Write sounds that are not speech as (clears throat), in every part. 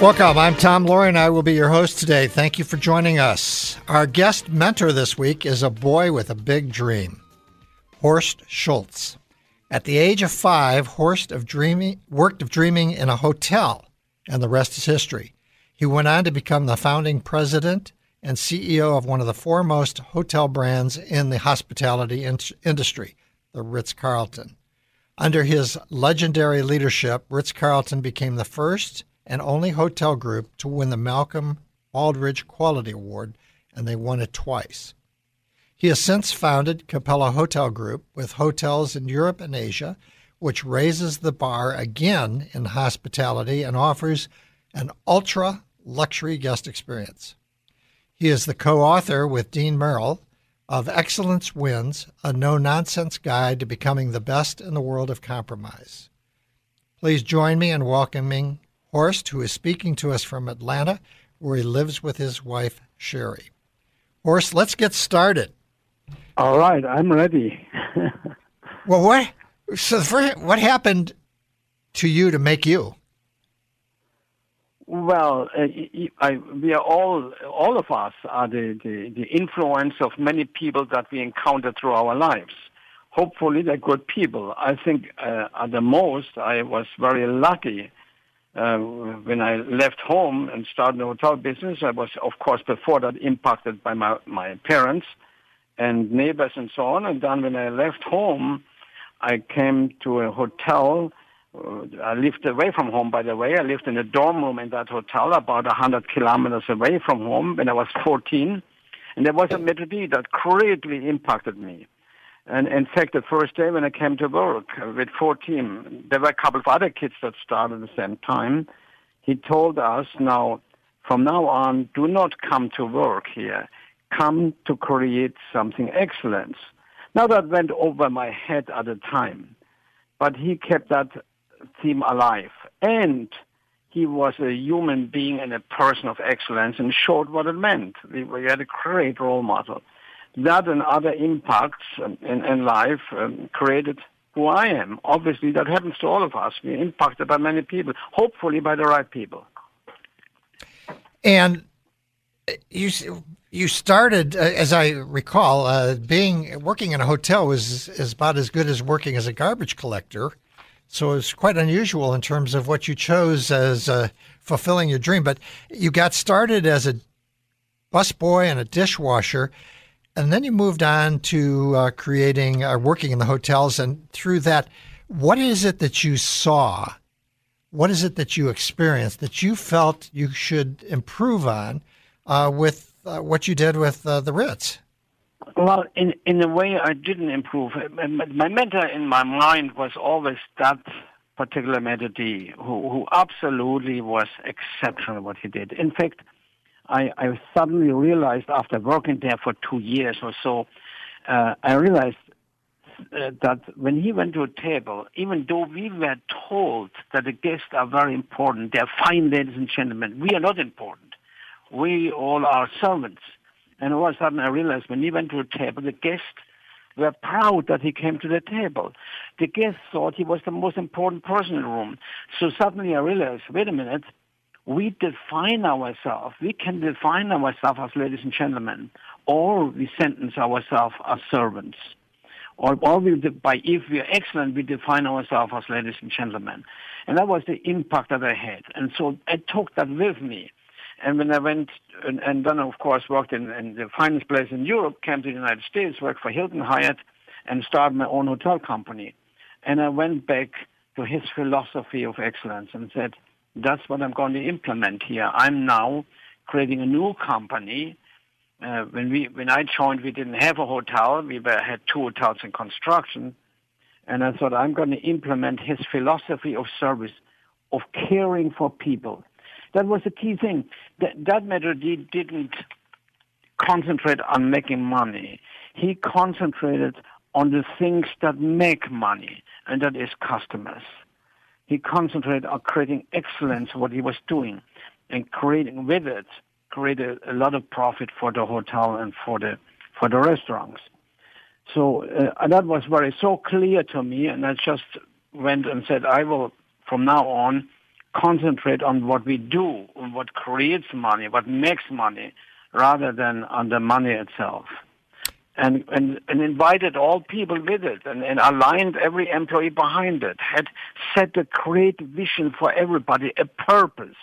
Welcome. I'm Tom Loarie, and I will be your host today. Thank you for joining us. Our guest mentor this week is a boy with a big dream, Horst Schulze. At the age of five, Horst of dreaming, worked of dreaming in a hotel, and the rest is history. He went on to become the founding president and CEO of one of the foremost hotel brands in the hospitality in- industry, the Ritz Carlton. Under his legendary leadership, Ritz Carlton became the first and only hotel group to win the Malcolm Baldrige Quality Award, and they won it twice. He has since founded Capella Hotel Group with hotels in Europe and Asia, which raises the bar again in hospitality and offers an ultra luxury guest experience. He is the co author with Dean Merrill of Excellence Wins, a no nonsense guide to becoming the best in the world of compromise. Please join me in welcoming Horst, who is speaking to us from Atlanta, where he lives with his wife, Sherry. Horst, let's get started. All right, I'm ready. (laughs) well, what? So, first, what happened to you to make you? Well, uh, I, we are all, all of us are the, the, the influence of many people that we encounter through our lives. Hopefully, they're good people. I think uh, at the most, I was very lucky uh, when I left home and started the hotel business, I was, of course, before that impacted by my, my parents and neighbors and so on. And then when I left home, I came to a hotel. Uh, I lived away from home, by the way. I lived in a dorm room in that hotel, about 100 kilometers away from home when I was 14. And there was a maître d' that greatly impacted me. And in fact, the first day when I came to work with 14, there were a couple of other kids that started at the same time. He told us, now, from now on, do not come to work here. Come to create something excellent. Now that went over my head at the time, but he kept that theme alive. And he was a human being and a person of excellence and showed what it meant. We, we had a great role model that and other impacts in, in life um, created who I am. Obviously, that happens to all of us. We're impacted by many people, hopefully by the right people. And you you started, uh, as I recall, uh, being working in a hotel was is about as good as working as a garbage collector. So it's quite unusual in terms of what you chose as uh, fulfilling your dream. But you got started as a busboy and a dishwasher and then you moved on to uh, creating, uh, working in the hotels, and through that, what is it that you saw? What is it that you experienced that you felt you should improve on uh, with uh, what you did with uh, the Ritz? Well, in in a way, I didn't improve. My mentor in my mind was always that particular mentor, who who absolutely was exceptional what he did. In fact I, I suddenly realized after working there for two years or so, uh, I realized uh, that when he went to a table, even though we were told that the guests are very important, they're fine ladies and gentlemen, we are not important. We all are servants. And all of a sudden I realized when he went to a table, the guests were proud that he came to the table. The guests thought he was the most important person in the room. So suddenly I realized, wait a minute, we define ourselves. We can define ourselves as ladies and gentlemen, or we sentence ourselves as servants. Or, or we, by if we are excellent, we define ourselves as ladies and gentlemen. And that was the impact that I had. And so I took that with me. And when I went, and, and then of course worked in, in, the finest place in Europe, came to the United States, worked for Hilton Hyatt, and started my own hotel company. And I went back to his philosophy of excellence and said, that's what I'm going to implement here. I'm now creating a new company uh, when we when I joined, we didn't have a hotel. We were, had two hotels in construction, and I thought I'm going to implement his philosophy of service, of caring for people. That was the key thing. That that maître d' didn't concentrate on making money. He concentrated on the things that make money, and that is customers. He concentrated on creating excellence, what he was doing, and creating with it, created a lot of profit for the hotel and for the for the restaurants. So uh, that was very so clear to me, and I just went and said, I will from now on concentrate on what we do, on what creates money, what makes money, rather than on the money itself. And, and, and invited all people with it and, and aligned every employee behind it, had set a great vision for everybody, a purpose.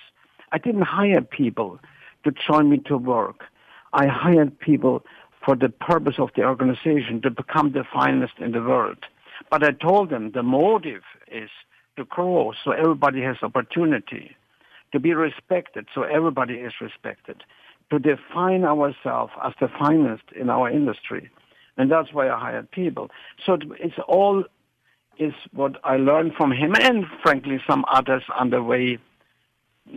I didn't hire people to join me to work. I hired people for the purpose of the organization to become the finest in the world. But I told them the motive is to grow so everybody has opportunity, to be respected so everybody is respected, to define ourselves as the finest in our industry. And that's why I hired people. So it's all is what I learned from him and frankly some others on the way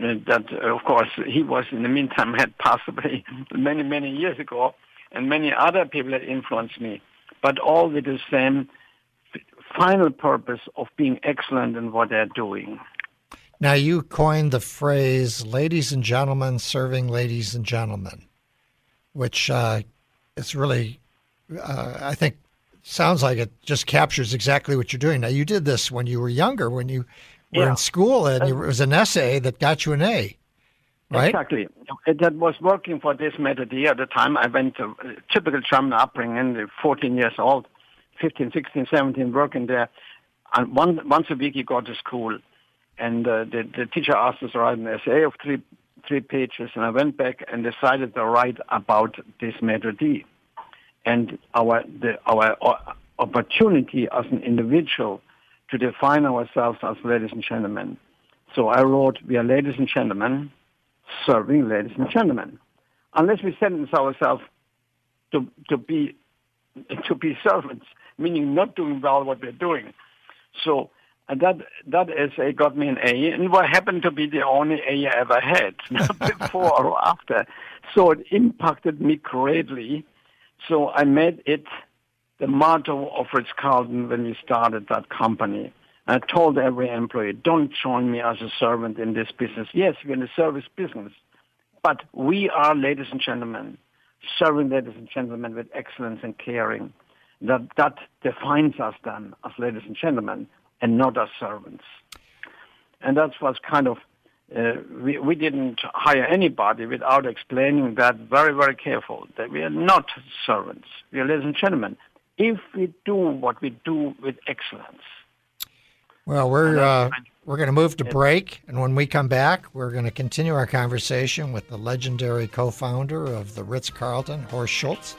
uh, that uh, of course he was in the meantime (laughs) had passed away (laughs) many, many years ago and many other people that influenced me, but all with the same final purpose of being excellent in what they're doing. Now, you coined the phrase ladies and gentlemen serving ladies and gentlemen, which uh, is really, uh, I think, sounds like it just captures exactly what you're doing. Now, you did this when you were younger, when you were yeah. in school, and it was an essay that got you an A right? Exactly. That was working for this maître d' at the time. I went to typical German upbringing, 14 years old, 15, 16, 17, working there. And one, once a week you go to school. And uh, the, the teacher asked us to write an essay of three, three pages. And I went back and decided to write about this maître d'. and our, the, our uh, opportunity as an individual to define ourselves as ladies and gentlemen. So I wrote, we are ladies and gentlemen serving ladies and gentlemen. Unless we sentence ourselves to, to be to be servants, meaning not doing well what we're doing. So and that that essay got me an A, and what happened to be the only A I ever had, (laughs) before or after. So it impacted me greatly. So I made it the motto of Ritz Carlton when we started that company. I told every employee, don't join me as a servant in this business. Yes, we're in the service business, but we are, ladies and gentlemen, serving ladies and gentlemen with excellence and caring. That, that defines us then as ladies and gentlemen and not as servants. And that was kind of, uh, we, we didn't hire anybody without explaining that very, very careful, that we are not servants. We are ladies and gentlemen. If we do what we do with excellence, well, we're uh, we're going to move to break, and when we come back, we're going to continue our conversation with the legendary co-founder of the Ritz Carlton, Horst Schulze,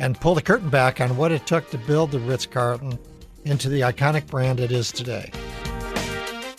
and pull the curtain back on what it took to build the Ritz Carlton into the iconic brand it is today.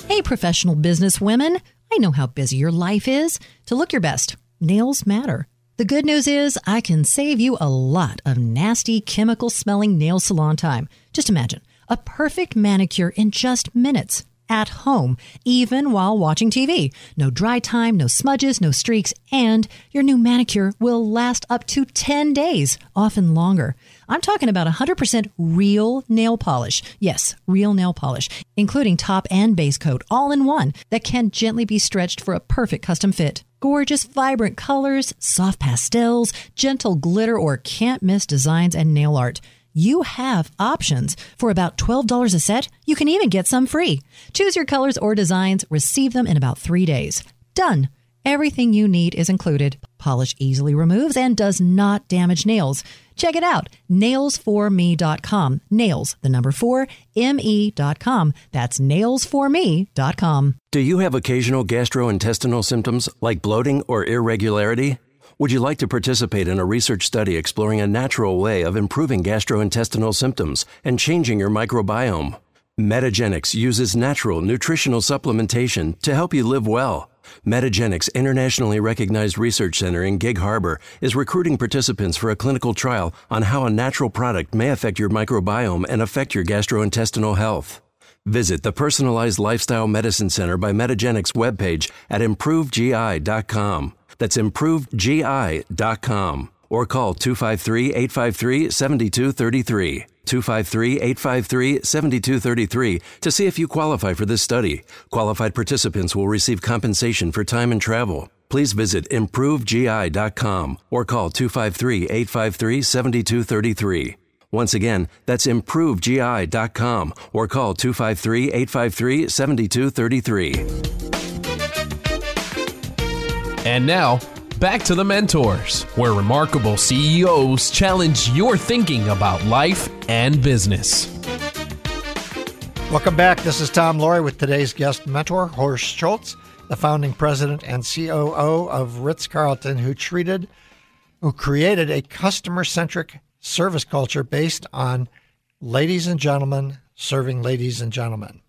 Hey, professional business women! I know how busy your life is. To look your best, nails matter. The good news is I can save you a lot of nasty chemical smelling nail salon time. Just imagine a perfect manicure in just minutes at home, even while watching TV. No dry time, no smudges, no streaks, and your new manicure will last up to 10 days, often longer. I'm talking about 100% real nail polish. Yes, real nail polish, including top and base coat all in one that can gently be stretched for a perfect custom fit. Gorgeous, vibrant colors, soft pastels, gentle glitter, or can't miss designs and nail art you have options. For about $12 a set, you can even get some free. Choose your colors or designs, receive them in about three days. Done. Everything you need is included. Polish easily removes and does not damage nails. Check it out, nailsforme.com. Nails, the number four, me.com. That's nailsforme.com. Do you have occasional gastrointestinal symptoms like bloating or irregularity? Would you like to participate in a research study exploring a natural way of improving gastrointestinal symptoms and changing your microbiome? Metagenics uses natural nutritional supplementation to help you live well. Metagenics internationally recognized research center in Gig Harbor is recruiting participants for a clinical trial on how a natural product may affect your microbiome and affect your gastrointestinal health. Visit the Personalized Lifestyle Medicine Center by Metagenics webpage at improvedgi.com. That's improvedgi.com or call 253 853 7233. 253 853 7233 to see if you qualify for this study. Qualified participants will receive compensation for time and travel. Please visit improvegi.com or call 253 853 7233. Once again, that's improvegi.com or call 253 853 7233. And now, back to the mentors, where remarkable CEOs challenge your thinking about life and business. Welcome back. This is Tom Loarie with today's guest mentor, Horst Schulze, the founding president and COO of Ritz Carlton, who treated, who created a customer-centric service culture based on ladies and gentlemen serving ladies and gentlemen.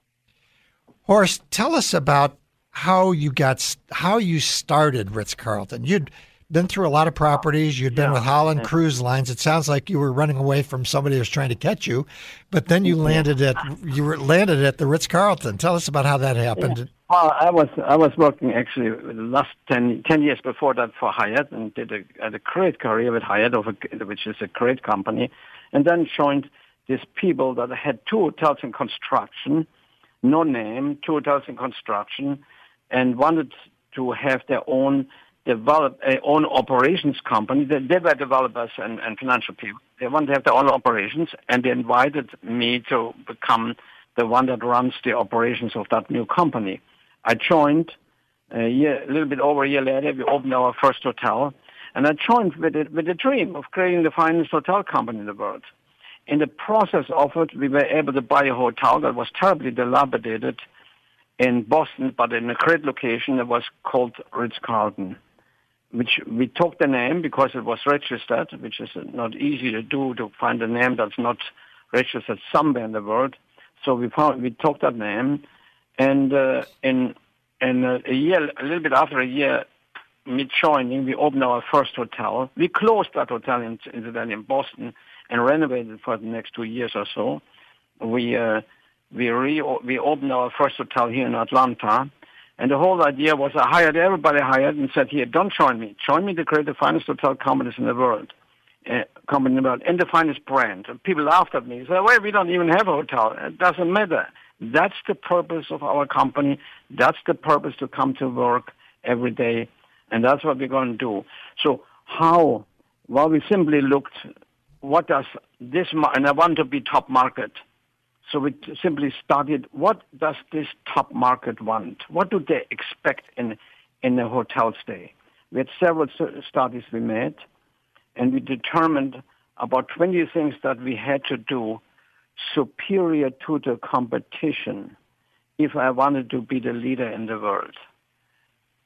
Horst, tell us about how you got how you started Ritz Carlton. You'd been through a lot of properties. You'd been Yeah. with Holland Yeah. Cruise Lines. It sounds like you were running away from somebody who was trying to catch you, but then you landed at you were landed at the Ritz Carlton. Tell us about how that happened. Well, I was I was working actually the last 10, 10 years before that for Hyatt and did a, had a great career with Hyatt, of a, which is a great company, and then joined these people that had two hotels in construction, no name, two hotels in construction, and wanted to have their own develop a own operations company. They, they were developers and, and financial people. They wanted to have their own operations, and they invited me to become the one that runs the operations of that new company. I joined a year, a little bit over a year later. We opened our first hotel, and I joined with it with the dream of creating the finest hotel company in the world. In the process of it, we were able to buy a hotel that was terribly dilapidated in Boston, but in a great location. It was called Ritz Carlton, which we took the name because it was registered, which is not easy to do to find a name that's not registered somewhere in the world. So we found we took that name, and uh, in in a year, a little bit after a year, me joining, we opened our first hotel. We closed that hotel in, in Boston and renovated for the next two years or so. We uh, we re- we opened our first hotel here in Atlanta, and the whole idea was I hired everybody I hired and said, "Here, don't join me. Join me to create the finest hotel companies in the world." Uh, company in the world and the finest brand. And people laughed at me. They said, well, we don't even have a hotel. It doesn't matter. That's the purpose of our company. That's the purpose to come to work every day. And that's what we're going to do. So how? Well, we simply looked, what does this, and I want to be top market. So we simply studied, what does this top market want? What do they expect in, in a hotel stay? We had several studies we made, and we determined about 20 things that we had to do superior to the competition if I wanted to be the leader in the world.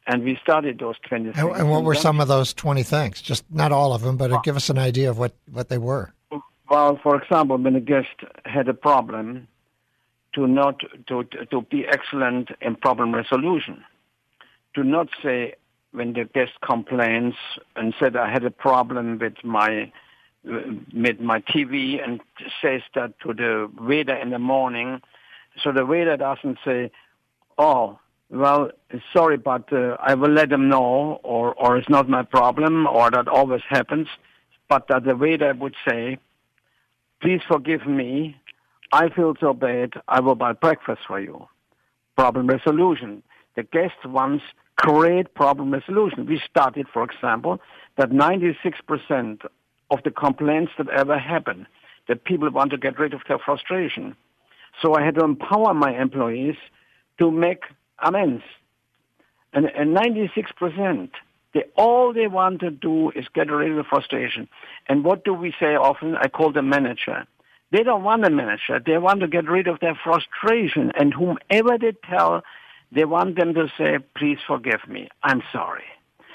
And we studied those 20 things. And, and what were some of those 20 things? Just not all of them, but give us an idea of what, what they were. Well, for example, when a guest had a problem, to not to to be excellent in problem resolution. to not say when the guest complains and said I had a problem with my with my TV and says that to the waiter in the morning, so the waiter doesn't say, "Oh, well, sorry, but uh, I will let them know," or "or it's not my problem," or that always happens, but that the waiter would say, "Please forgive me. I feel so bad. I will buy breakfast for you." Problem resolution. The guest wants great problem resolution. We started, for example, that 96% of the complaints that ever happen, that people want to get rid of their frustration. So I had to empower my employees to make amends. And, and 96%, they, all they want to do is get rid of the frustration. And what do we say often? I call them manager. They don't want a manager. They want to get rid of their frustration. And whomever they tell, they want them to say, please forgive me. I'm sorry.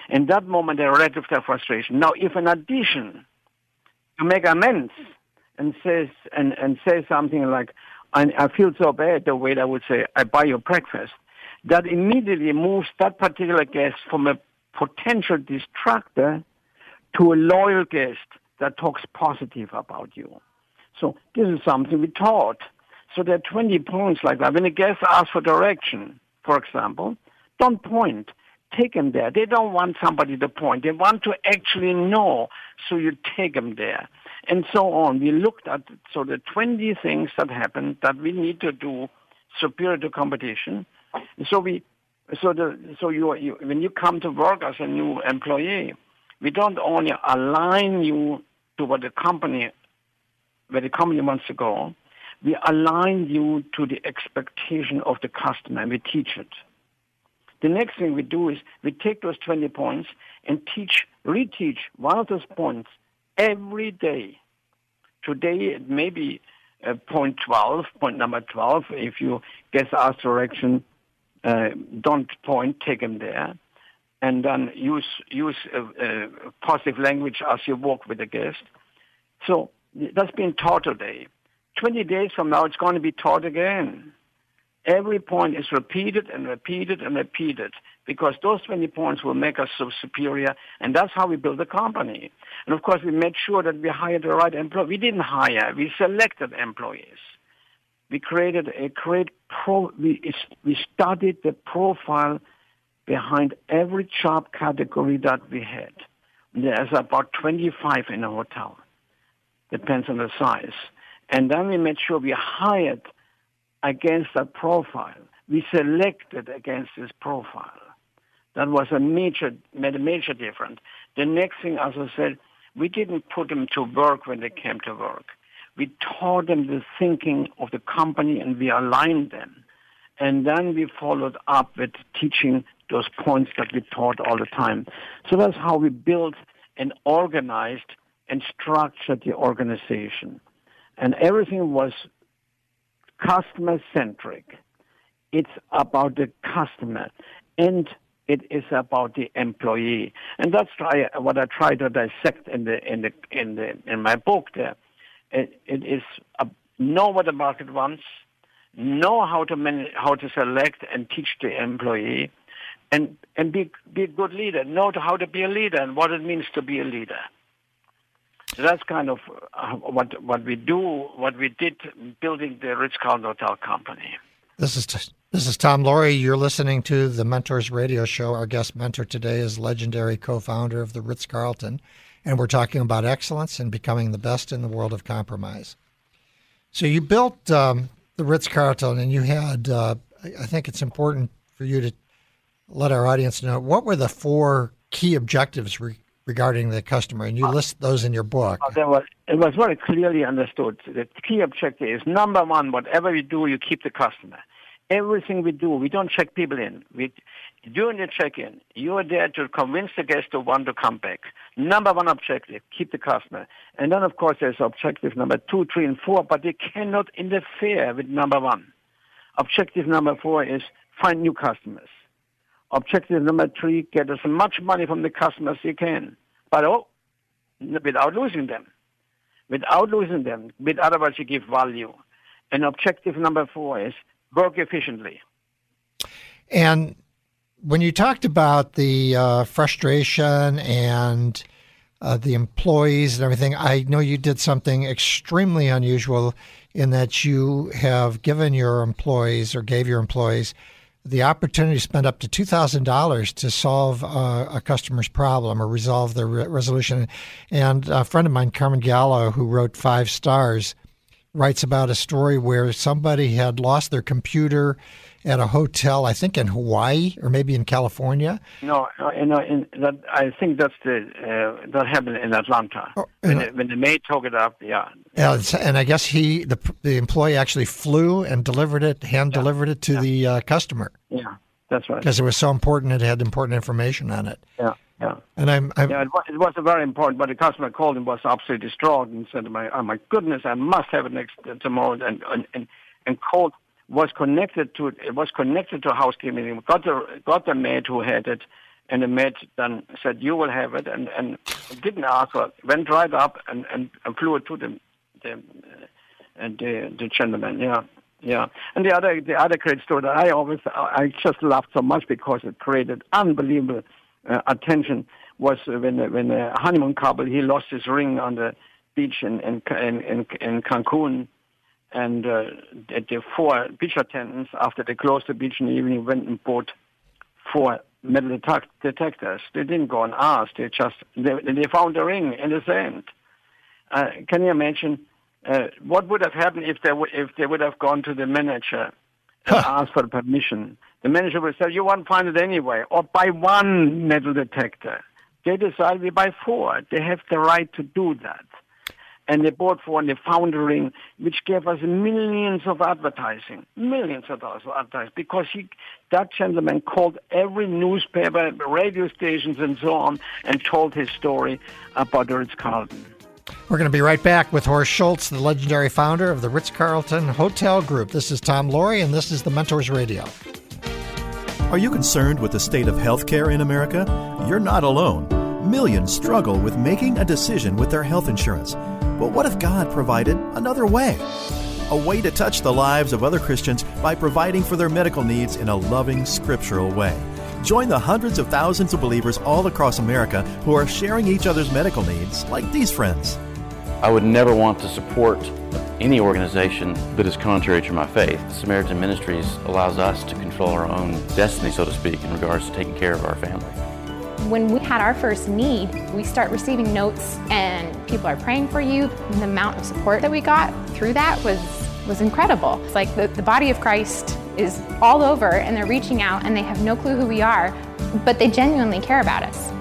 In that moment, they're rid of their frustration. Now, if in addition, to make amends and says and, and say something like, I, I feel so bad, the waiter would say, I buy your breakfast. that immediately moves that particular guest from a potential distractor to a loyal guest that talks positive about you. So this is something we taught. So there are 20 points like that. When a guest asks for direction, for example, don't point. Take them there. They don't want somebody to point. They want to actually know. So you take them there. And so on. We looked at so the 20 things that happen that we need to do superior to competition. So we, so the, so you, you, when you come to work as a new employee, we don't only align you to what the company, where the company wants to go, we align you to the expectation of the customer and we teach it. The next thing we do is we take those 20 points and teach, reteach one of those points every day. Today it may be uh, point 12, point number 12. If you guess ask direction, uh, don't point, take them there. And then use, use uh, uh, positive language as you walk with the guest. So that's been taught today. 20 days from now, it's going to be taught again. Every point is repeated and repeated and repeated because those 20 points will make us so superior, and that's how we build a company. And of course, we made sure that we hired the right employee. We didn't hire; we selected employees. We created a great pro. We we studied the profile behind every job category that we had. There's about 25 in a hotel. Depends on the size. And then we made sure we hired against that profile. We selected against this profile. That was a major, made a major difference. The next thing, as I said, we didn't put them to work when they came to work. We taught them the thinking of the company and we aligned them. And then we followed up with teaching those points that we taught all the time. So that's how we built and organized and structured the organization. And everything was customer centric. It's about the customer and it is about the employee. And that's what I try to dissect in the in the in the in my book there. It, it is know what the market wants, know how to manage, how to select and teach the employee, and and be be a good leader. Know how to be a leader and what it means to be a leader. So that's kind of uh, what what we do, what we did building the Ritz Carlton Hotel Company. This is this is Tom Loarie. You're listening to the Mentors Radio Show. Our guest mentor today is legendary co-founder of the Ritz Carlton, and we're talking about excellence and becoming the best in the world of compromise. So you built um, the Ritz Carlton, and you had. Uh, I think it's important for you to let our audience know what were the four key objectives re- regarding the customer, and you list those in your book. Uh, was, it was very clearly understood. The key objective is number one, whatever you do, you keep the customer. Everything we do, we don't check people in. We, during the check-in, you are there to convince the guest to want to come back. Number one objective, keep the customer. And then, of course, there's objective number two, three, and four, but they cannot interfere with number one. Objective number four is find new customers. Objective number three, get as much money from the customers you can. But oh, without losing them. Without losing them. With otherwise you give value. And objective number four is work efficiently. And when you talked about the uh, frustration and uh, the employees and everything, I know you did something extremely unusual in that you have given your employees or gave your employees the opportunity to spend up to $2,000 to solve uh, a customer's problem or resolve the re- resolution. And a friend of mine, Carmine Gallo, who wrote Five Stars, writes about a story where somebody had lost their computer at a hotel, I think in Hawaii or maybe in California. No, no, in, that, I think that's the uh, that happened in Atlanta oh, when, the, when the maid took it up. Yeah, yeah, and I guess he the the employee actually flew and delivered it, hand yeah. delivered it to yeah. the uh, customer. Yeah, that's right. Because it was so important, it had important information on it. Yeah. Yeah. And I'm, I'm yeah, it was, it was very important, but the customer called and was absolutely distraught and said, "My, oh my goodness, I must have it next uh, tomorrow," and and and, and called was connected to it was connected to housekeeping. Got the got the maid who had it, and the maid then said, "You will have it," and and didn't ask her. Went right up and and, and flew it to the the uh, the, the gentleman. Yeah, Yeah, and the other the other great story that I always I just laughed so much because it created unbelievable uh, attention was when when a honeymoon couple he lost his ring on the beach in in in, in Cancun, and uh, the four beach attendants after they closed the beach in the evening went and bought four metal detect- detectors. They didn't go and ask. They just they, they found the ring in the sand. Uh, can you imagine uh, what would have happened if they w- if they would have gone to the manager and huh. asked for permission? The manager will say, "You won't find it anyway," or buy one metal detector. They decide we buy four. They have the right to do that and they bought four found a ring, which gave us millions of advertising, millions of dollars of advertising, because he, that gentleman called every newspaper, radio stations, and so on, and told his story about the Ritz-Carlton. We're going to be right back with Horst Schulze, the legendary founder of the Ritz-Carlton Hotel Group. This is Tom Loarie, and this is the Mentors Radio. Are you concerned with the state of healthcare in America? You're not alone. Millions struggle with making a decision with their health insurance. But what if God provided another way? A way to touch the lives of other Christians by providing for their medical needs in a loving, scriptural way. Join the hundreds of thousands of believers all across America who are sharing each other's medical needs, like these friends. I would never want to support any organization that is contrary to my faith. Samaritan Ministries allows us to control our own destiny, so to speak, in regards to taking care of our family. When we had our first need, we start receiving notes and people are praying for you. And the amount of support that we got through that was was incredible. It's like the, the body of Christ is all over and they're reaching out and they have no clue who we are, but they genuinely care about us.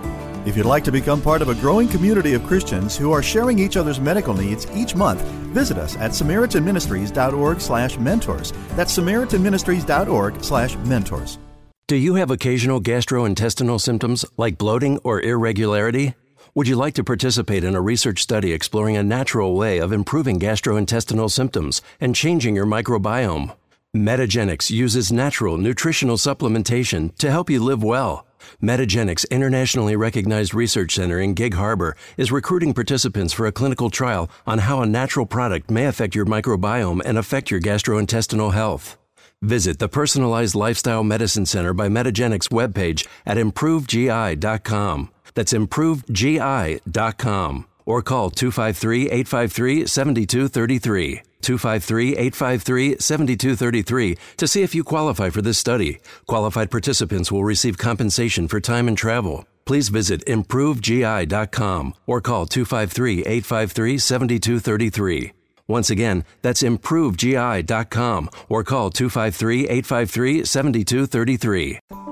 If you'd like to become part of a growing community of Christians who are sharing each other's medical needs each month, visit us at samaritanministries.org/mentors. That's samaritanministries.org/mentors. Do you have occasional gastrointestinal symptoms like bloating or irregularity? Would you like to participate in a research study exploring a natural way of improving gastrointestinal symptoms and changing your microbiome? Metagenics uses natural nutritional supplementation to help you live well. Metagenics internationally recognized research center in Gig Harbor is recruiting participants for a clinical trial on how a natural product may affect your microbiome and affect your gastrointestinal health. Visit the Personalized Lifestyle Medicine Center by Metagenics webpage at improvedgi.com. That's improvedgi.com. Or call 253 853 7233. 253 853 7233 to see if you qualify for this study. Qualified participants will receive compensation for time and travel. Please visit improvedgi.com or call 253 853 7233. Once again, that's improvegi.com or call 253 853 7233.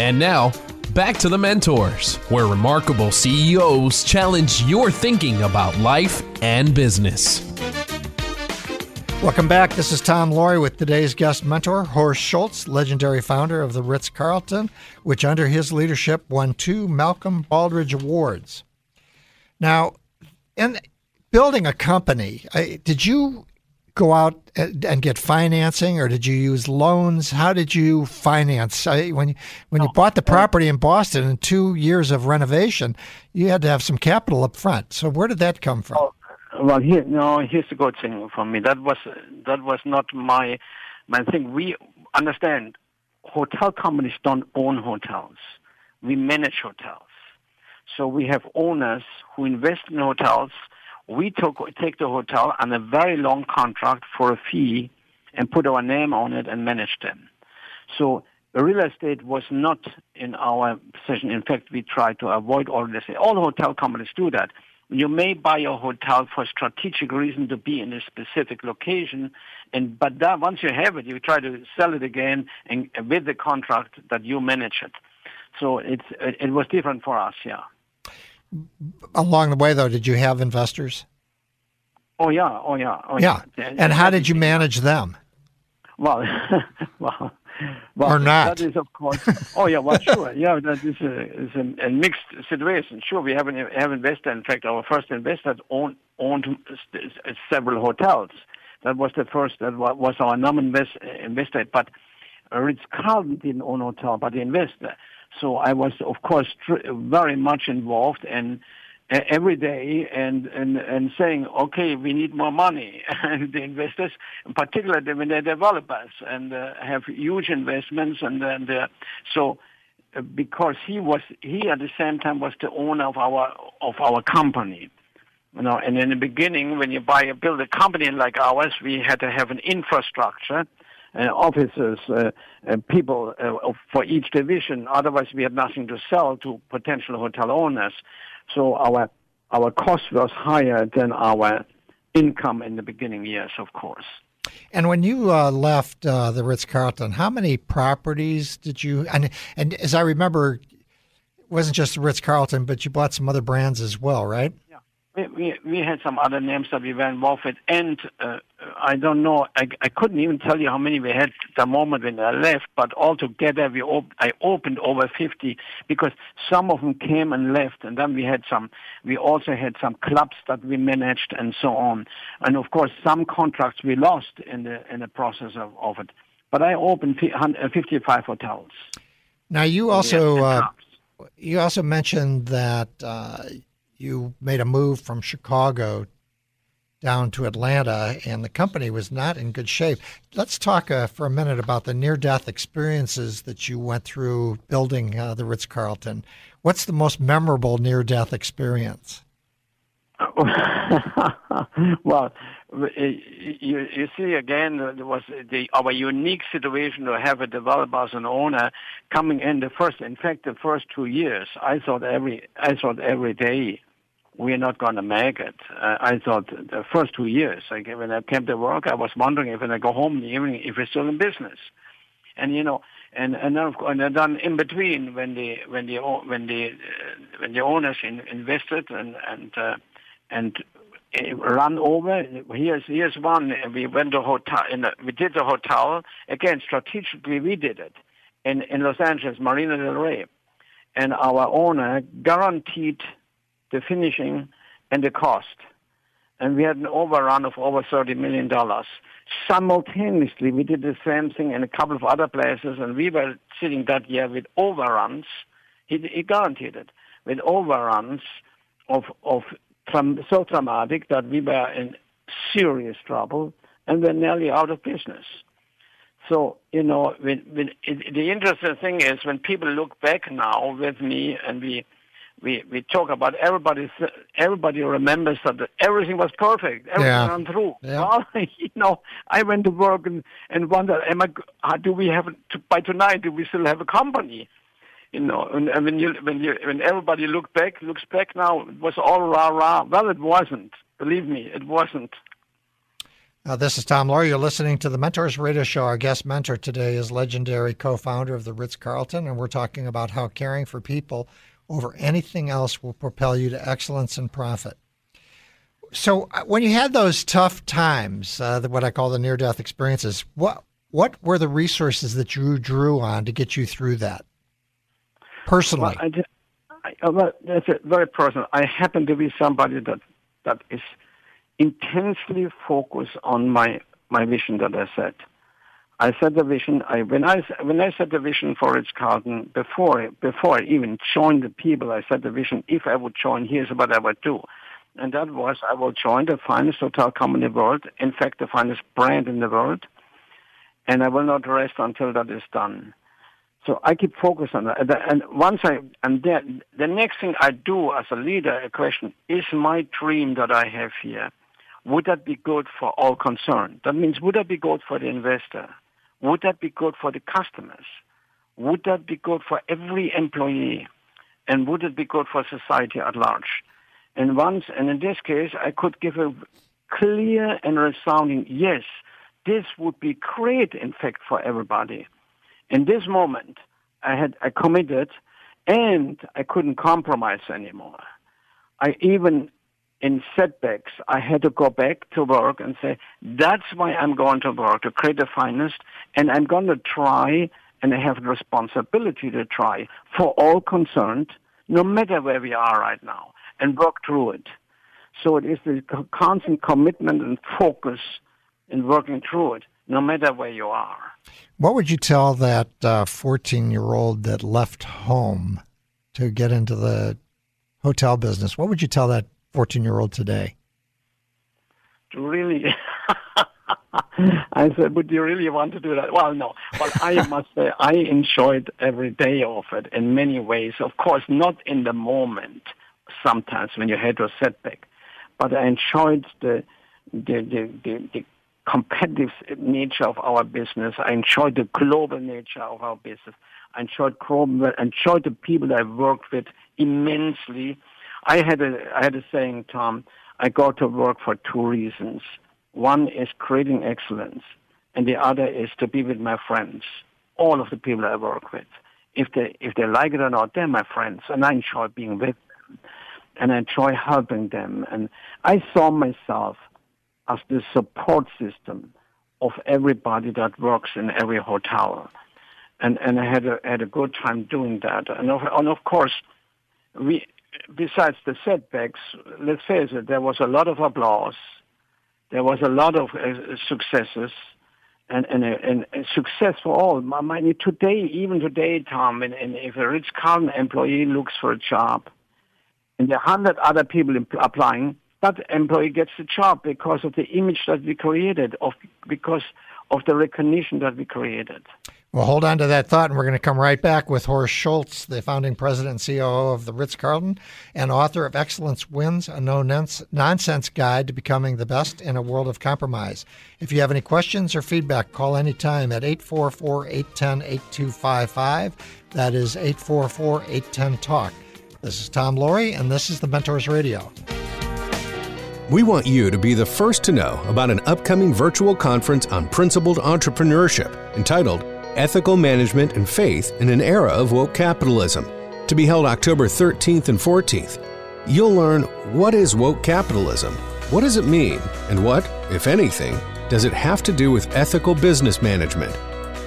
And now, back to the mentors, where remarkable CEOs challenge your thinking about life and business. Welcome back. This is Tom Loarie with today's guest mentor, Horst Schulze, legendary founder of the Ritz Carlton, which under his leadership won two Malcolm Baldrige Awards. Now, in building a company, did you go out and get financing, or did you use loans? How did you finance when you, when you bought the property in Boston in two years of renovation? You had to have some capital up front. So where did that come from? Oh, well, here, no, here's the good thing for me. That was that was not my my thing. We understand hotel companies don't own hotels. We manage hotels. So we have owners who invest in hotels. We took, take the hotel on a very long contract for a fee, and put our name on it and manage them. So real estate was not in our position. In fact, we tried to avoid all this. All hotel companies do that. You may buy a hotel for strategic reason to be in a specific location, and but that once you have it, you try to sell it again and with the contract that you manage it. So it's it, it was different for us, yeah. Along the way, though, did you have investors? Oh yeah, oh yeah, oh yeah. yeah. And how did you manage them? Well, (laughs) well, well, or not. That is, of course. oh, yeah. Well, sure. Yeah, that is a, is a, a mixed situation. Sure, we have an have investor. In fact, our first investor owned owned several hotels. That was the first. That was our non-investor. Investor, but Ritz Carlton didn't own hotel, but the investor. So I was, of course, tr- very much involved and every day and, and, and saying, okay, we need more money. (laughs) and the investors, particularly when they're developers and uh, have huge investments. And, and uh, so uh, because he was, he at the same time was the owner of our, of our company. You know, and in the beginning, when you buy, a build a company like ours, we had to have an infrastructure, uh, offices, uh, uh, people uh, for each division. Otherwise, we had nothing to sell to potential hotel owners. So our our cost was higher than our income in the beginning years, of course. And when you uh, left uh, the Ritz Carlton, how many properties did you? And and as I remember, it wasn't just the Ritz Carlton, but you bought some other brands as well, right? We, we, we had some other names that we were involved with, and uh, I don't know, I, I couldn't even tell you how many we had the moment when I left, but altogether we op- I opened over 50 because some of them came and left, and then we had some, we also had some clubs that we managed and so on. And of course, some contracts we lost in the, in the process of, of it. But I opened 55 hotels. Now you also, uh, you also mentioned that, uh, you made a move from Chicago down to Atlanta, and the company was not in good shape. Let's talk uh, for a minute about the near death experiences that you went through building uh, the Ritz Carlton. What's the most memorable near death experience? (laughs) well, you, you see again, there was the, our unique situation to have a developer as an owner coming in the first, in fact, the first two years. I thought every, I thought every day we're not going to make it. Uh, I thought the first two years, like when I came to work, I was wondering if when I go home in the evening, if we're still in business. And you know, and and then of course, and then in between, when the when the when the uh, when the owners in, invested and and uh, and uh, run over. Here's here's one. We went to hotel. In a, we did the hotel again. Strategically, we did it in in Los Angeles, Marina del Rey, and our owner guaranteed the finishing, and the cost. And we had an overrun of over $30 million. Simultaneously, we did the same thing in a couple of other places, and we were sitting that year with overruns. He, he guaranteed it, with overruns of, of so dramatic that we were in serious trouble and we're nearly out of business. So, you know, when, when it, the interesting thing is when people look back now with me and we we we talk about everybody everybody remembers that everything was perfect everything yeah. ran through yeah. (laughs) well you know i went to work and and wondered am i do we have to, by tonight do we still have a company you know and, and when you when you when everybody look back looks back now it was all rah rah well it wasn't believe me it wasn't uh, this is Tom Loarie. You're listening to the Mentors Radio Show. Our guest mentor today is legendary co founder of the Ritz Carlton, and we're talking about how caring for people over anything else will propel you to excellence and profit. So, uh, when you had those tough times, uh, what I call the near death experiences, what what were the resources that you drew on to get you through that personally? Well, I, I, well, that's very personal. I happen to be somebody that that is intensely focused on my my vision that I set. I set the vision. I, when I when I set the vision for Ritz Carlton before before I even joined the people, I set the vision. If I would join, here's what I would do, and that was I will join the finest hotel company in the world. In fact, the finest brand in the world, and I will not rest until that is done. So I keep focused on that. And once I and then the next thing I do as a leader, a question is my dream that I have here would that be good for all concerned? That means would that be good for the investor? Would that be good for the customers? Would that be good for every employee? And would it be good for society at large? And once, and in this case, I could give a clear and resounding yes. This would be great, in fact, for everybody. In this moment, I had I committed, and I couldn't compromise anymore. I even in setbacks, I had to go back to work and say, that's why I'm going to work, to create the finest, and I'm going to try, and I have the responsibility to try for all concerned, no matter where we are right now, and work through it. So it is the constant commitment and focus in working through it, no matter where you are. What would you tell that 14 uh, year old that left home to get into the hotel business? What would you tell that 14 year old today? Really? (laughs) I said, would you really want to do that? Well, no. But I (laughs) must say, I enjoyed every day of it in many ways. Of course, not in the moment, sometimes when you had a setback, but I enjoyed the, the, the, the, the competitive nature of our business. I enjoyed the global nature of our business. I enjoyed, enjoyed the people I worked with immensely. I had a I had a saying, Tom. I go to work for two reasons. One is creating excellence, and the other is to be with my friends. All of the people I work with, if they if they like it or not, they're my friends, and I enjoy being with them, and I enjoy helping them. And I saw myself as the support system of everybody that works in every hotel, and and I had a had a good time doing that. And of, and of course, we besides the setbacks, let's face it, there was a lot of applause. There was a lot of uh, successes and, and, and, and, success for all. I mean, today, even today, Tom, and, and if a Ritz Carlton employee looks for a job and there are 100 other people applying, that employee gets the job because of the image that we created, of, because of the recognition that we created. Well, hold on to that thought, and we're going to come right back with Horst Schulze, the founding president and COO of the Ritz Carlton and author of Excellence Wins, a no nonsense guide to becoming the best in a world of compromise. If you have any questions or feedback, call anytime at 844 810 8255. That is 844 810 Talk. This is Tom Loarie, and this is the Mentors Radio. We want you to be the first to know about an upcoming virtual conference on principled entrepreneurship entitled Ethical Management and Faith in an Era of Woke Capitalism, to be held October 13th and 14th. You'll learn what is woke capitalism, what does it mean, and what, if anything, does it have to do with ethical business management?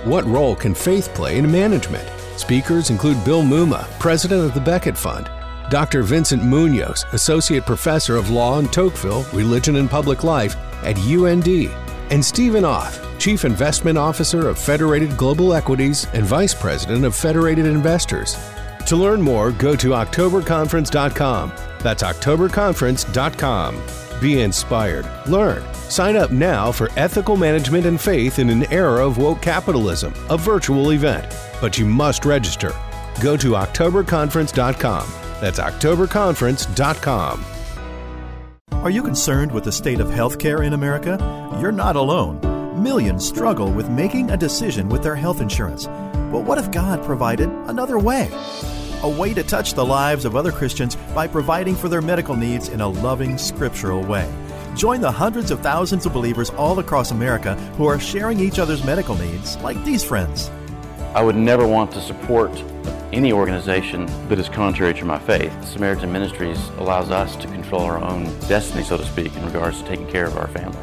What role can faith play in management? Speakers include Bill Mumma, president of the Becket Fund, Dr. Vincent Munoz, associate professor of law in Tocqueville, Religion and Public Life at UND, and Stephen Auth, Chief Investment Officer of Federated Global Equities and Vice President of Federated Investors. To learn more, go to OctoberConference.com. That's OctoberConference.com. Be inspired. Learn. Sign up now for Ethical Management and Faith in an Era of Woke Capitalism, a virtual event. But you must register. Go to OctoberConference.com. That's OctoberConference.com. Are you concerned with the state of healthcare in America? You're not alone. Millions struggle with making a decision with their health insurance. But what if God provided another way? A way to touch the lives of other Christians by providing for their medical needs in a loving, scriptural way. Join the hundreds of thousands of believers all across America who are sharing each other's medical needs, like these friends. I would never want to support any organization that is contrary to my faith. Samaritan Ministries allows us to control our own destiny, so to speak, in regards to taking care of our family.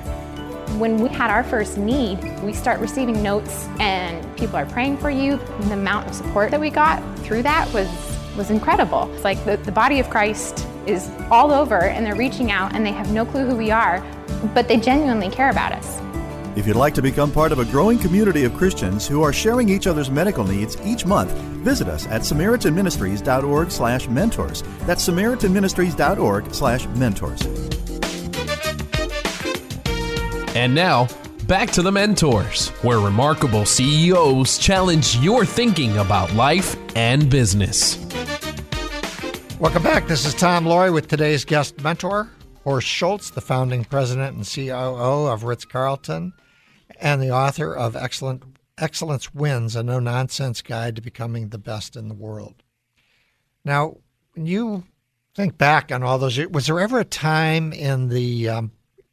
When we had our first need, we start receiving notes and people are praying for you. The amount of support that we got through that was was incredible. It's like the, the body of Christ is all over and they're reaching out and they have no clue who we are, but they genuinely care about us. If you'd like to become part of a growing community of Christians who are sharing each other's medical needs each month, visit us at samaritanministries.org slash mentors. That's samaritanministries.org slash mentors. And now, back to the mentors, where remarkable CEOs challenge your thinking about life and business. Welcome back. This is Tom Loarie with today's guest mentor, Horst Schulze, the founding president and COO of Ritz Carlton, and the author of Excellent, Excellence Wins, a no nonsense guide to becoming the best in the world. Now, when you think back on all those was there ever a time in the um,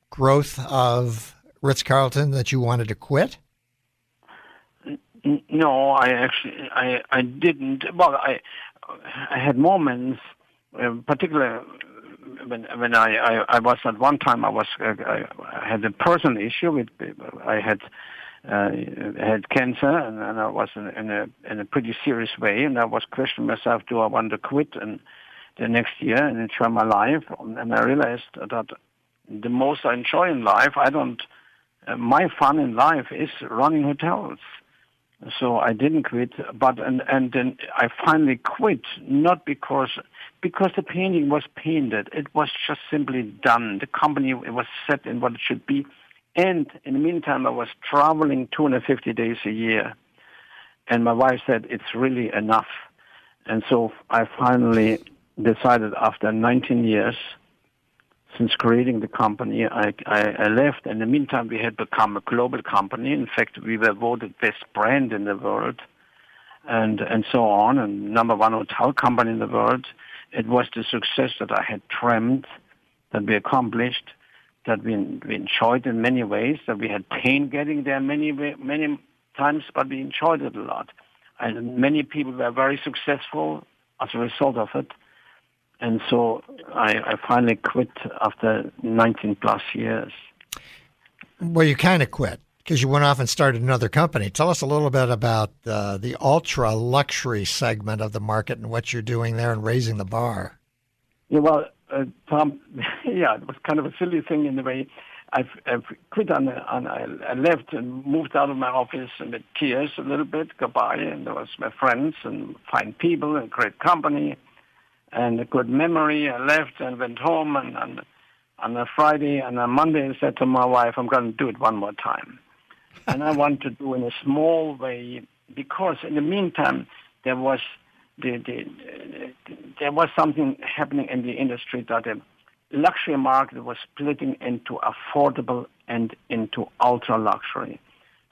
growth of Ritz Carlton that you wanted to quit? No, I actually I I didn't. Well, I I had moments, uh, particularly when when I, I I was at one time I was uh, I had a personal issue with I had uh, had cancer and, and I was in, in a in a pretty serious way and I was questioning myself do I want to quit? And the next year and enjoy my life and I realized that the most I enjoy in life I don't uh, my fun in life is running hotels. So I didn't quit, but and and then I finally quit not because because the painting was painted. It was just simply done. The company it was set in what it should be, and in the meantime I was traveling 250 days a year, and my wife said it's really enough, and so I finally decided after 19 years since creating the company, I, I, I, left. In the meantime, we had become a global company. In fact, we were voted best brand in the world, and and so on, and number one hotel company in the world. It was the success that I had dreamed, that we accomplished, that we, we enjoyed in many ways, that we had pain getting there many many times, but we enjoyed it a lot. And many people were very successful as a result of it and so I, I finally quit after 19 plus years. Well, you kind of quit because you went off and started another company. Tell us a little bit about uh, the ultra luxury segment of the market and what you're doing there and raising the bar. Yeah, well, uh, Tom, (laughs) yeah, it was kind of a silly thing in the way. I've, I've quit on, on I left and moved out of my office with tears a little bit, goodbye, and there was my friends and fine people and great company and a good memory. I left and went home and, and on a Friday and on Monday I said to my wife, I'm going to do it one more time. And I want to do in a small way because in the meantime there was the, the, the, there was something happening in the industry that the luxury market was splitting into affordable and into ultra luxury.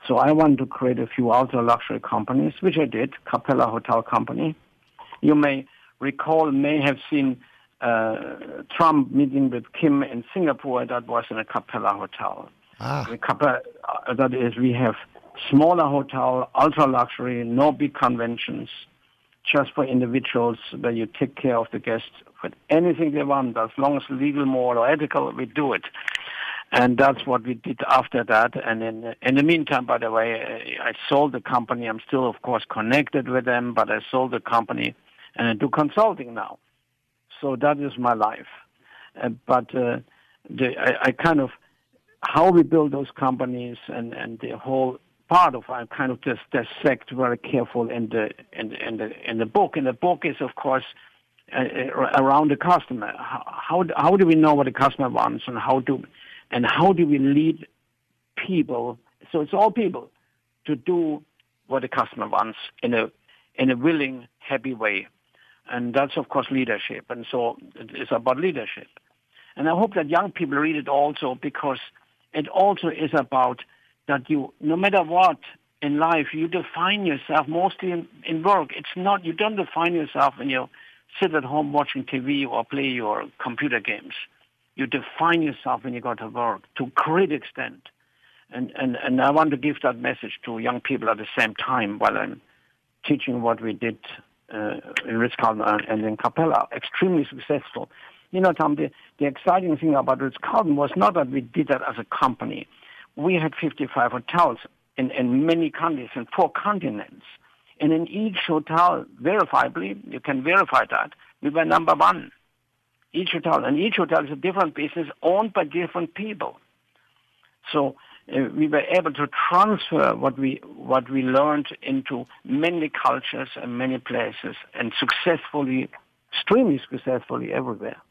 So I wanted to create a few ultra luxury companies, which I did, Capella Hotel Company. You may recall may have seen uh, Trump meeting with Kim in Singapore. That was in a Capella hotel. Ah. Capella, uh, that is, we have smaller hotel, ultra luxury, no big conventions, just for individuals where you take care of the guests with anything they want, as long as legal, moral, or ethical, we do it. And that's what we did after that. And in, in the meantime, by the way, I sold the company. I'm still, of course, connected with them, but I sold the company and I do consulting now. So that is my life. Uh, but uh, the, I, I, kind of how we build those companies and, and the whole part of I kind of just dissect very careful in the in in the in the book. And the book is of course uh around the customer. How how do we know what the customer wants and how do and how do we lead people? So it's all people to do what the customer wants in a in a willing, happy way. And that's, of course, leadership. And so it's about leadership. And I hope that young people read it also because it also is about that you, no matter what in life, you define yourself mostly in, in work. It's not, you don't define yourself when you sit at home watching TV or play your computer games. You define yourself when you go to work to a great extent. And, and, and I want to give that message to young people at the same time while I'm teaching what we did uh, in Ritz-Carlton and in Capella, extremely successful. You know, Tom, the, the exciting thing about Ritz-Carlton was not that we did that as a company. We had 55 hotels in, in many countries, in four continents. And in each hotel, verifiably, you can verify that, we were number one. Each hotel. And each hotel is a different business owned by different people. So uh, we were able to transfer what we what we learned into many cultures and many places, and successfully, extremely successfully everywhere.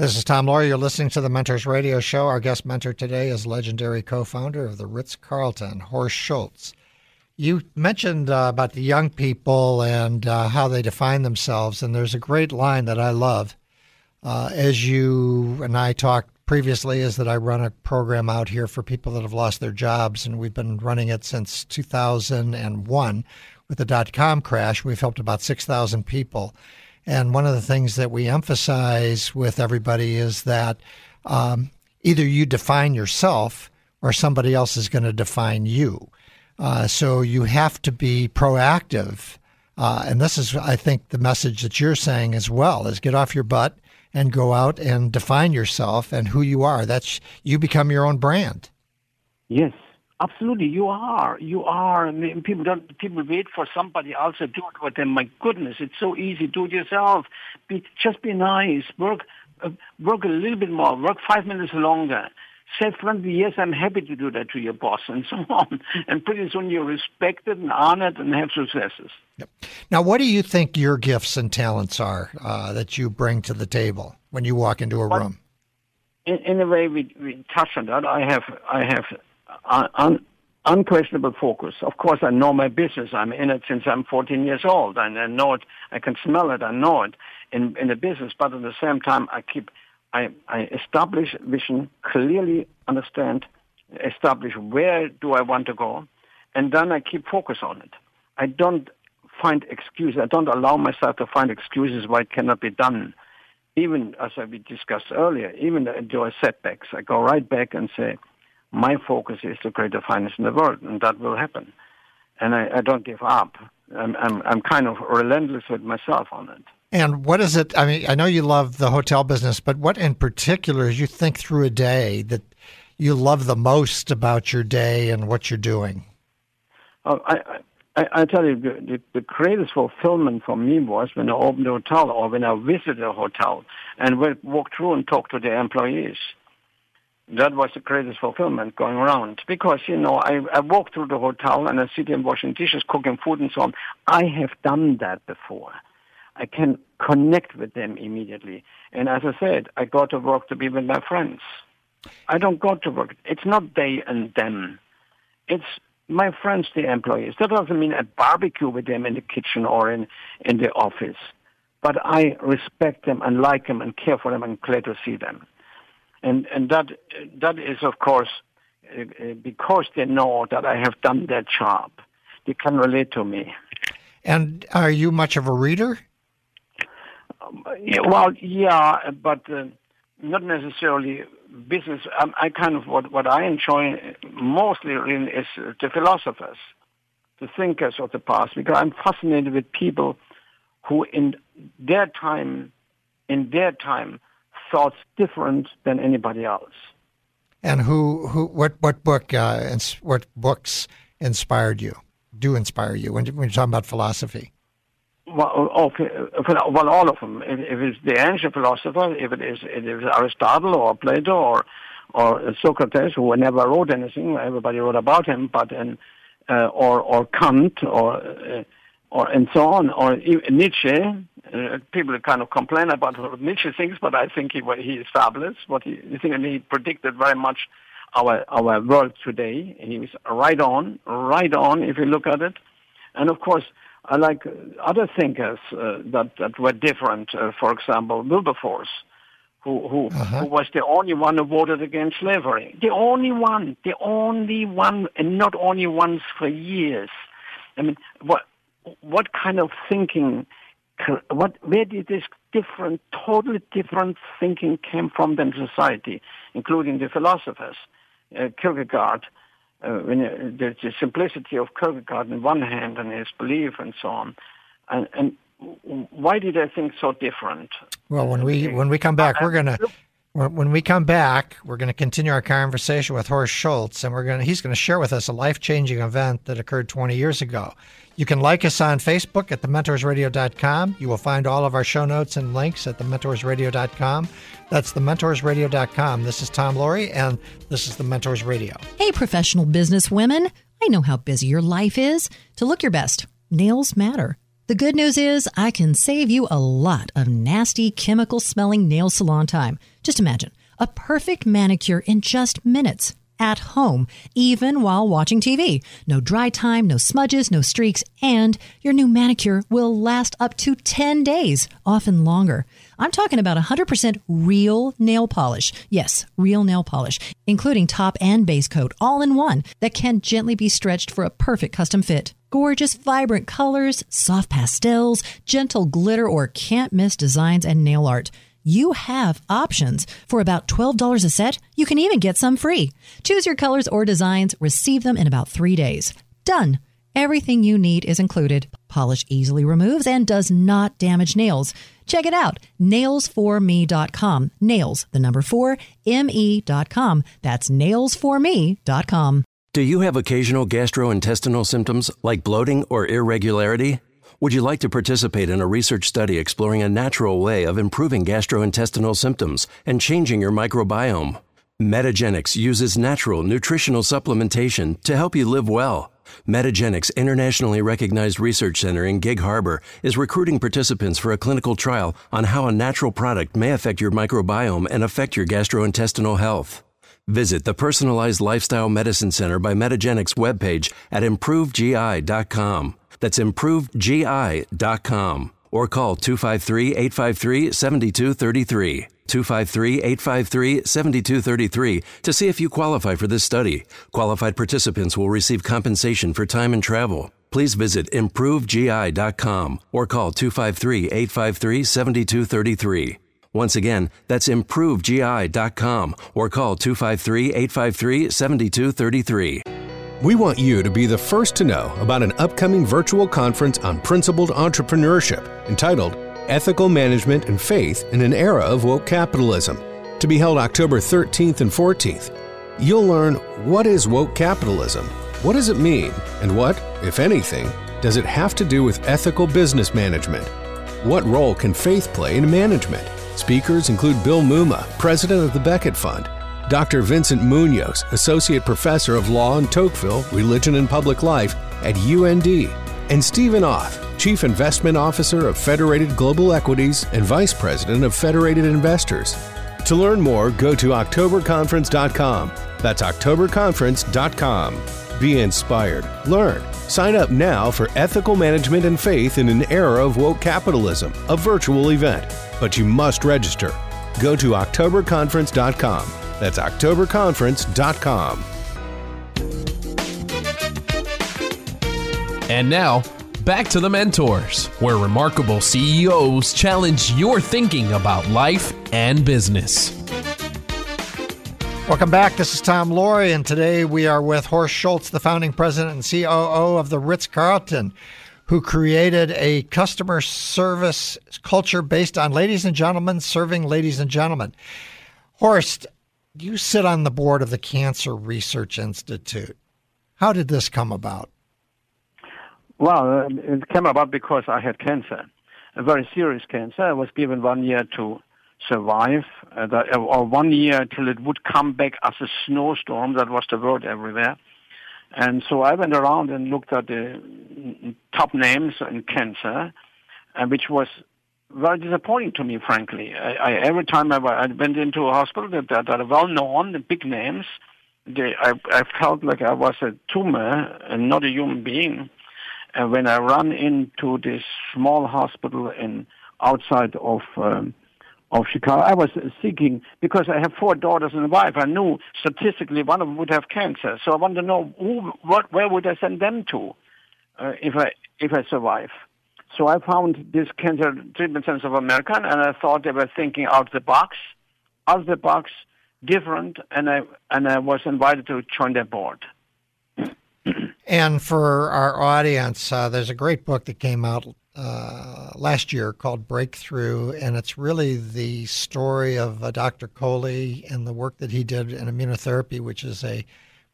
This is Tom Loarie. You're listening to the Mentors Radio Show. Our guest mentor today is legendary co-founder of the Ritz Carlton, Horst Schulze. You mentioned uh, about the young people and uh, how they define themselves, and there's a great line that I love Uh, as you and I talked previously, is that I run a program out here for people that have lost their jobs, and we've been running it since 2001 with the dot com crash. We've helped about 6,000 people. And one of the things that we emphasize with everybody is that um, either you define yourself or somebody else is going to define you. Uh, so you have to be proactive. Uh, and this is, I think, the message that you're saying as well: is get off your butt and go out and define yourself and who you are. That's you become your own brand. Yes, absolutely. You are. You are. I mean, people don't. People wait for somebody else to do it with them. My goodness, it's so easy. Do it yourself. Be just be nice. Work. Uh, work a little bit more. Work five minutes longer say friendly, yes, I'm happy to do that to your boss, (laughs) and so on. And pretty soon you're respected and honored and have successes. Yep. Now, what do you think your gifts and talents are uh, that you bring to the table when you walk into a but room? In, in, a way, we, we touch on that. I have, I have un, unquestionable focus. Of course, I know my business. I'm in it since I'm 14 years old, and I know it. I can smell it. I know it in in the business. But at the same time, I keep I, I establish vision, clearly understand, establish where do I want to go, and then I keep focus on it. I don't find excuses. I don't allow myself to find excuses why it cannot be done. Even as we discussed earlier, even enjoy setbacks, I go right back and say, my focus is to create the finest in the world, and that will happen. And I, I don't give up. I'm, I'm, I'm kind of relentless with myself on it. And what is it? I mean, I know you love the hotel business, but what in particular, as you think through a day, that you love the most about your day and what you're doing? Oh, I, I, I tell you, the, the greatest fulfillment for me was when I opened a hotel or when I visited a hotel and walked through and talked to the employees. That was the greatest fulfillment going around because, you know, I, I walk through the hotel and I see them washing dishes, cooking food and so on. I have done that before. I can connect with them immediately. And as I said, I go to work to be with my friends. I don't go to work. It's not they and them. It's my friends, the employees. That doesn't mean I barbecue with them in the kitchen or in, in the office. But I respect them and like them and care for them and glad to see them. And, and that, that is, of course, uh, uh, because they know that I have done that job. They can relate to me. And are you much of a reader? yeah, well, yeah, but uh, not necessarily business. Um, I kind of what what I enjoy mostly really is the philosophers, the thinkers of the past, because I'm fascinated with people who, in their time, in their time, thought different than anybody else. And who who what what book uh, what books inspired you? Do inspire you when, when you're talking about philosophy? well, okay, well, all of them. If, if, it's the ancient philosopher, if it is, if it is Aristotle or Plato or or Socrates, who never wrote anything, everybody wrote about him, but in, uh, or or Kant or uh, or and so on, or Nietzsche. Uh, people kind of complain about what Nietzsche thinks, but I think he he is fabulous. What he, I think he predicted very much our our world today. He was right on, right on. If you look at it, and of course I like other thinkers uh, that that were different. Uh, for example, Wilberforce, who who, uh-huh. who was the only one who voted against slavery. The only one, the only one, and not only once for years. I mean, what what kind of thinking? What where did this different, totally different thinking came from in society, including the philosophers, uh, Kierkegaard uh, when you, the, the simplicity of Kierkegaard on one hand and his belief and so on. And, and why did I think so different? Well, when we when we come back, we're gonna when we come back, we're going to continue our conversation with Horst Schulze, and we're going to, he's going to share with us a life changing event that occurred 20 years ago. You can like us on Facebook at thementorsradio.com. You will find all of our show notes and links at thementorsradio.com. That's thementorsradio.com. This is Tom Loarie, and this is The Mentors Radio. Hey, professional business women. I know how busy your life is. To look your best, nails matter. The good news is I can save you a lot of nasty, chemical smelling nail salon time. Just imagine a perfect manicure in just minutes. At home, even while watching TV. No dry time, no smudges, no streaks, and your new manicure will last up to 10 days, often longer. I'm talking about 100% real nail polish. Yes, real nail polish, including top and base coat all in one that can gently be stretched for a perfect custom fit. Gorgeous, vibrant colors, soft pastels, gentle glitter, or can't miss designs and nail art you have options. For about $12 a set, you can even get some free. Choose your colors or designs, receive them in about three days. Done. Everything you need is included. Polish easily removes and does not damage nails. Check it out. Nails4me.com. Nails, the number four, me.com. That's nails4me.com. Do you have occasional gastrointestinal symptoms like bloating or irregularity? Would you like to participate in a research study exploring a natural way of improving gastrointestinal symptoms and changing your microbiome? Metagenics uses natural nutritional supplementation to help you live well. Metagenics internationally recognized research center in Gig Harbor is recruiting participants for a clinical trial on how a natural product may affect your microbiome and affect your gastrointestinal health. Visit the Personalized Lifestyle Medicine Center by Metagenics webpage at improvegi.com. That's improvegi.com or call 253 853 7233. 253 853 7233 to see if you qualify for this study. Qualified participants will receive compensation for time and travel. Please visit improvegi.com or call 253 853 7233. Once again, that's improvegi.com or call 253 853 7233. We want you to be the first to know about an upcoming virtual conference on principled entrepreneurship entitled Ethical Management and Faith in an Era of Woke Capitalism, to be held October 13th and 14th. You'll learn what is woke capitalism, what does it mean, and what, if anything, does it have to do with ethical business management? What role can faith play in management? Speakers include Bill Mumma, president of the Becket Fund, Dr. Vincent Munoz, Associate Professor of Law in Tocqueville, Religion and Public Life at UND, and Stephen Auth, Chief Investment Officer of Federated Global Equities and Vice President of Federated Investors. To learn more, go to OctoberConference.com. That's OctoberConference.com. Be inspired. Learn. Sign up now for Ethical Management and Faith in an Era of Woke Capitalism, a virtual event. But you must register. Go to OctoberConference.com. That's OctoberConference.com. And now, back to the mentors, where remarkable CEOs challenge your thinking about life and business. Welcome back. This is Tom Loarie, and today we are with Horst Schulze, the founding president and COO of the Ritz Carlton, who created a customer service culture based on ladies and gentlemen serving ladies and gentlemen. Horst, you sit on the board of the Cancer Research Institute. How did this come about? Well, it came about because I had cancer, a very serious cancer. I was given one year to survive, uh, or one year till it would come back as a snowstorm. That was the word everywhere. And so I went around and looked at the top names in cancer, and which was very disappointing to me, frankly. I, I, every time I, I went into a hospital that, that, are well known, the big names, they, I, I felt like I was a tumor and not a human being. And when I ran into this small hospital in outside of um, of Chicago, I was seeking because I have four daughters and a wife. I knew statistically one of them would have cancer, so I wanted to know who, what, where would I send them to uh, if I if I survive. So I found this Cancer Treatment Center of America, and I thought they were thinking out of the box, out of the box, different, and I and I was invited to join their board. (clears throat) and for our audience, uh, there's a great book that came out uh, last year called Breakthrough, and it's really the story of uh, Dr. Coley and the work that he did in immunotherapy, which is a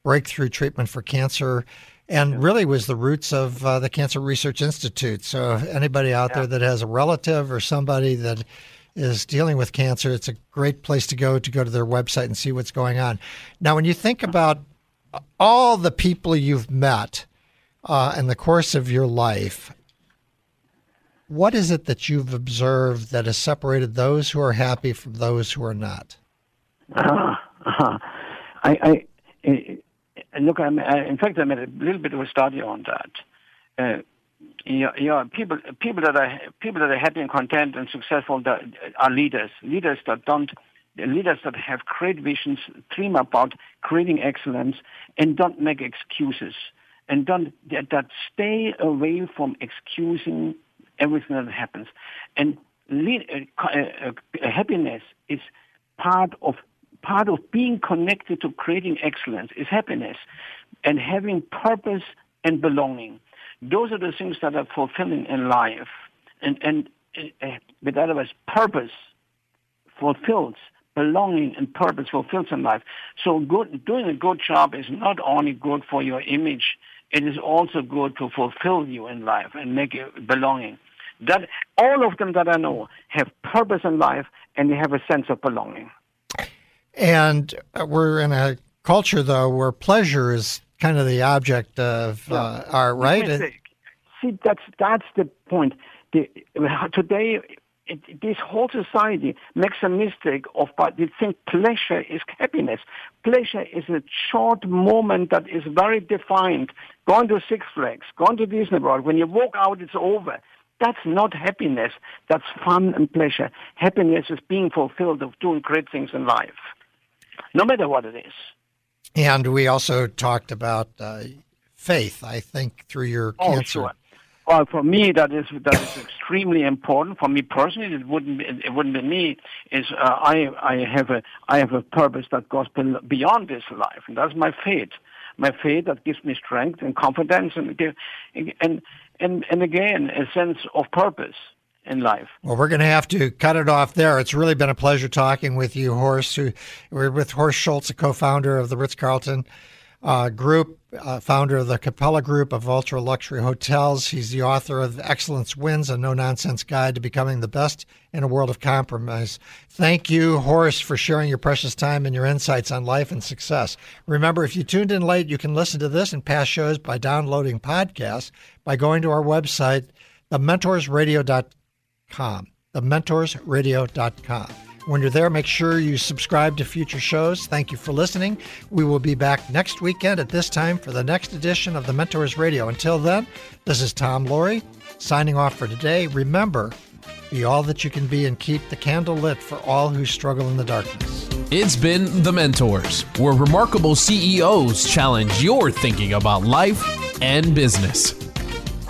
breakthrough treatment for cancer and yeah. really was the roots of uh, the Cancer Research Institute. So, anybody out yeah. there that has a relative or somebody that is dealing with cancer, it's a great place to go to go to their website and see what's going on. Now, when you think about all the people you've met uh, in the course of your life, what is it that you've observed that has separated those who are happy from those who are not? Uh, (laughs) uh, I, I look, I'm, uh, in fact, I made a little bit of a study on that. Uh, you know, people people that are people that are happy and content and successful that are leaders. Leaders that don't leaders that have great visions, dream about creating excellence, and don't make excuses, and don't that, that stay away from excusing everything that happens. And lead, uh, uh, uh, happiness is part of part of being connected to creating excellence is happiness, and having purpose and belonging. Those are the things that are fulfilling in life, and and uh, with words, purpose fulfills belonging and purpose fulfills in life. So good, doing a good job is not only good for your image, it is also good to fulfill you in life and make you belonging. That all of them that I know have purpose in life and they have a sense of belonging. And we're in a culture though where pleasure is kind of the object of uh, art, right? See, that's that's the point. The, today, it, this whole society makes a mistake of but they think pleasure is happiness. Pleasure is a short moment that is very defined. Going to Six Flags, going to Disney World, when you walk out, it's over. That's not happiness. That's fun and pleasure. Happiness is being fulfilled of doing great things in life, no matter what it is. And we also talked about uh, faith, I think, through your oh, cancer. Sure. Well, for me, that is that is extremely important. For me personally, it wouldn't be, it wouldn't be me. Is uh, I I have a I have a purpose that goes beyond this life, and that's my faith. My faith that gives me strength and confidence, and and and and again a sense of purpose in life. Well, we're going to have to cut it off there. It's really been a pleasure talking with you, Horst. We're with Horst Schulze, a co-founder of the Ritz Carlton uh, Group, uh, founder of the Capella Group of ultra luxury hotels. He's the author of Excellence Wins, a no nonsense guide to becoming the best in a world of compromise. Thank you, Horst, for sharing your precious time and your insights on life and success. Remember, if you tuned in late, you can listen to this and past shows by downloading podcasts by going to our website, thementorsradio.com. Thementorsradio.com. When you're there, make sure you subscribe to future shows. Thank you for listening. We will be back next weekend at this time for the next edition of the Mentors Radio. Until then, this is Tom Loarie signing off for today. Remember, be all that you can be and keep the candle lit for all who struggle in the darkness. It's been The Mentors, where remarkable CEOs challenge your thinking about life and business.